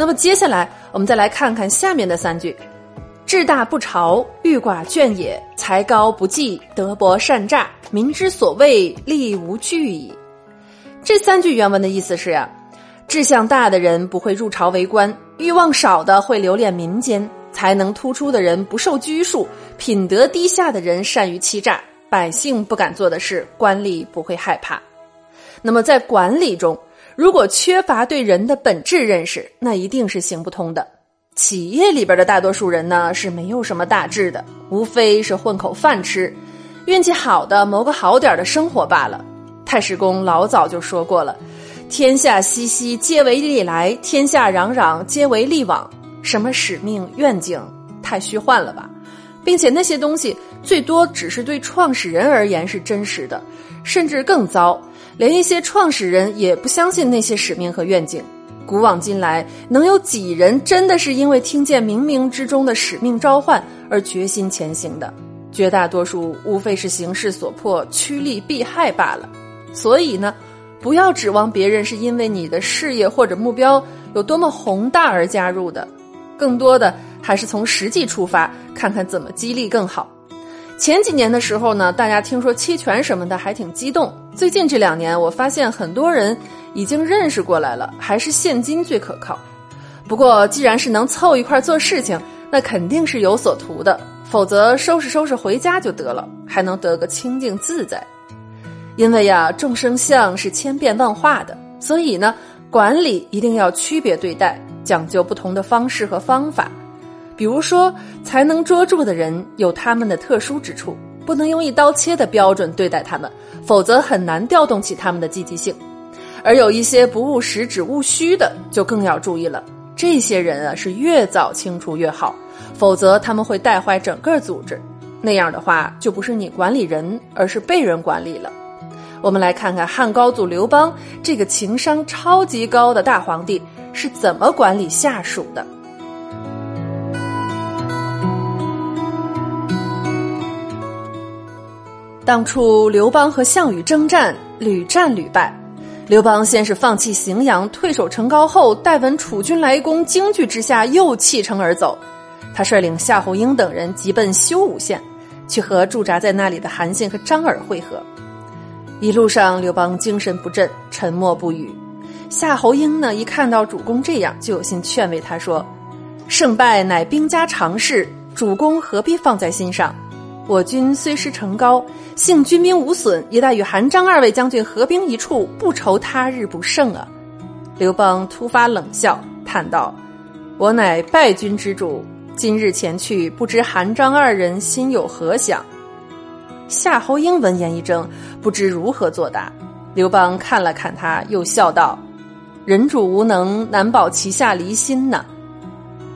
那么接下来我们再来看看下面的三句：志大不朝，欲寡倦也；才高不济，德薄善诈。民之所谓，利无惧矣。这三句原文的意思是呀，志向大的人不会入朝为官，欲望少的会留恋民间，才能突出的人不受拘束，品德低下的人善于欺诈，百姓不敢做的事，官吏不会害怕。那么在管理中，如果缺乏对人的本质认识，那一定是行不通的。企业里边的大多数人呢，是没有什么大志的，无非是混口饭吃。运气好的谋个好点的生活罢了。太史公老早就说过了：“天下熙熙，皆为利来；天下攘攘，皆为利往。”什么使命愿景，太虚幻了吧？并且那些东西最多只是对创始人而言是真实的，甚至更糟，连一些创始人也不相信那些使命和愿景。古往今来，能有几人真的是因为听见冥冥之中的使命召唤而决心前行的？绝大多数无非是形势所迫，趋利避害罢了。所以呢，不要指望别人是因为你的事业或者目标有多么宏大而加入的，更多的还是从实际出发，看看怎么激励更好。前几年的时候呢，大家听说期权什么的还挺激动。最近这两年，我发现很多人已经认识过来了，还是现金最可靠。不过，既然是能凑一块做事情，那肯定是有所图的。否则收拾收拾回家就得了，还能得个清静自在。因为呀，众生相是千变万化的，所以呢，管理一定要区别对待，讲究不同的方式和方法。比如说，才能捉住的人有他们的特殊之处，不能用一刀切的标准对待他们，否则很难调动起他们的积极性。而有一些不务实只务虚的，就更要注意了。这些人啊，是越早清除越好。否则他们会带坏整个组织，那样的话就不是你管理人，而是被人管理了。我们来看看汉高祖刘邦这个情商超级高的大皇帝是怎么管理下属的。当初刘邦和项羽征战，屡战屡败。刘邦先是放弃荥阳，退守成皋后，待闻楚军来攻，惊惧之下又弃城而走。他率领夏侯婴等人急奔修武县，去和驻扎在那里的韩信和张耳会合。一路上，刘邦精神不振，沉默不语。夏侯婴呢，一看到主公这样，就有心劝慰他说：“胜败乃兵家常事，主公何必放在心上？我军虽失成高，幸军兵无损，也待与韩张二位将军合兵一处，不愁他日不胜啊。”刘邦突发冷笑，叹道：“我乃败军之主。”今日前去，不知韩张二人心有何想？夏侯婴闻言一怔，不知如何作答。刘邦看了看他，又笑道：“人主无能，难保旗下离心呢。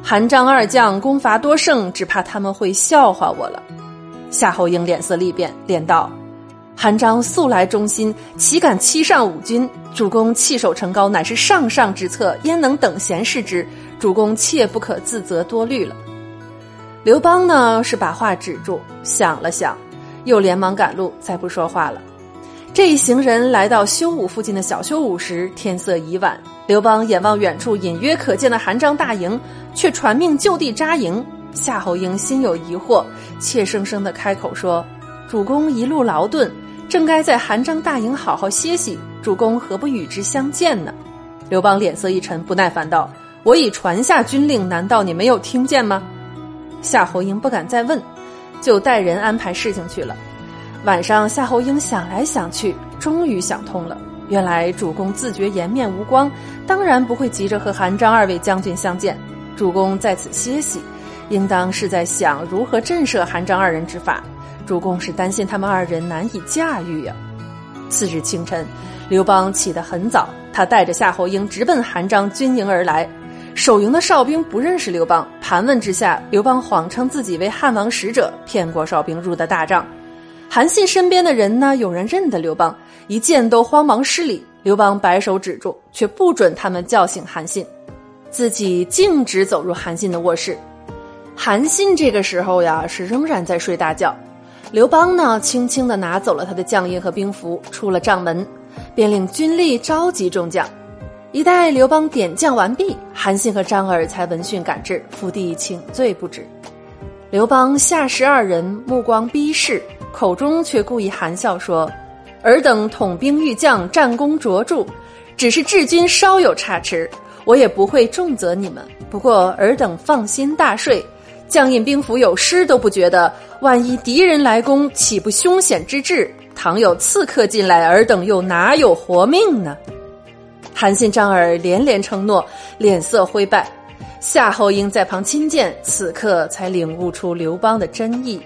韩张二将攻伐多胜，只怕他们会笑话我了。”夏侯婴脸色立变，连道：“韩张素来忠心，岂敢欺上五军？主公弃守成高，乃是上上之策，焉能等闲视之？主公切不可自责多虑了。”刘邦呢是把话止住，想了想，又连忙赶路，再不说话了。这一行人来到修武附近的小修武时，天色已晚。刘邦眼望远处隐约可见的韩张大营，却传命就地扎营。夏侯婴心有疑惑，怯生生的开口说：“主公一路劳顿，正该在韩张大营好好歇息，主公何不与之相见呢？”刘邦脸色一沉，不耐烦道：“我已传下军令，难道你没有听见吗？”夏侯婴不敢再问，就带人安排事情去了。晚上，夏侯婴想来想去，终于想通了。原来主公自觉颜面无光，当然不会急着和韩张二位将军相见。主公在此歇息，应当是在想如何震慑韩张二人之法。主公是担心他们二人难以驾驭呀。次日清晨，刘邦起得很早，他带着夏侯婴直奔韩张军营而来。守营的哨兵不认识刘邦，盘问之下，刘邦谎称自己为汉王使者，骗过哨兵入的大帐。韩信身边的人呢，有人认得刘邦，一见都慌忙施礼。刘邦摆手止住，却不准他们叫醒韩信，自己径直走入韩信的卧室。韩信这个时候呀，是仍然在睡大觉。刘邦呢，轻轻的拿走了他的将印和兵符，出了帐门，便令军吏召集众将。一待刘邦点将完毕，韩信和张耳才闻讯赶至，伏地请罪不止。刘邦下士二人目光逼视，口中却故意含笑说：“尔等统兵御将，战功卓著，只是治军稍有差池，我也不会重责你们。不过尔等放心大睡，将印兵符有失都不觉得，万一敌人来攻，岂不凶险之至？倘有刺客进来，尔等又哪有活命呢？”韩信、张耳连连承诺，脸色灰败。夏侯婴在旁亲见，此刻才领悟出刘邦的真意。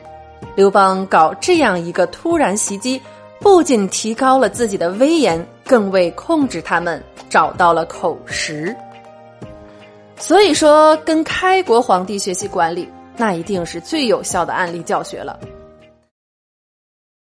刘邦搞这样一个突然袭击，不仅提高了自己的威严，更为控制他们找到了口实。所以说，跟开国皇帝学习管理，那一定是最有效的案例教学了。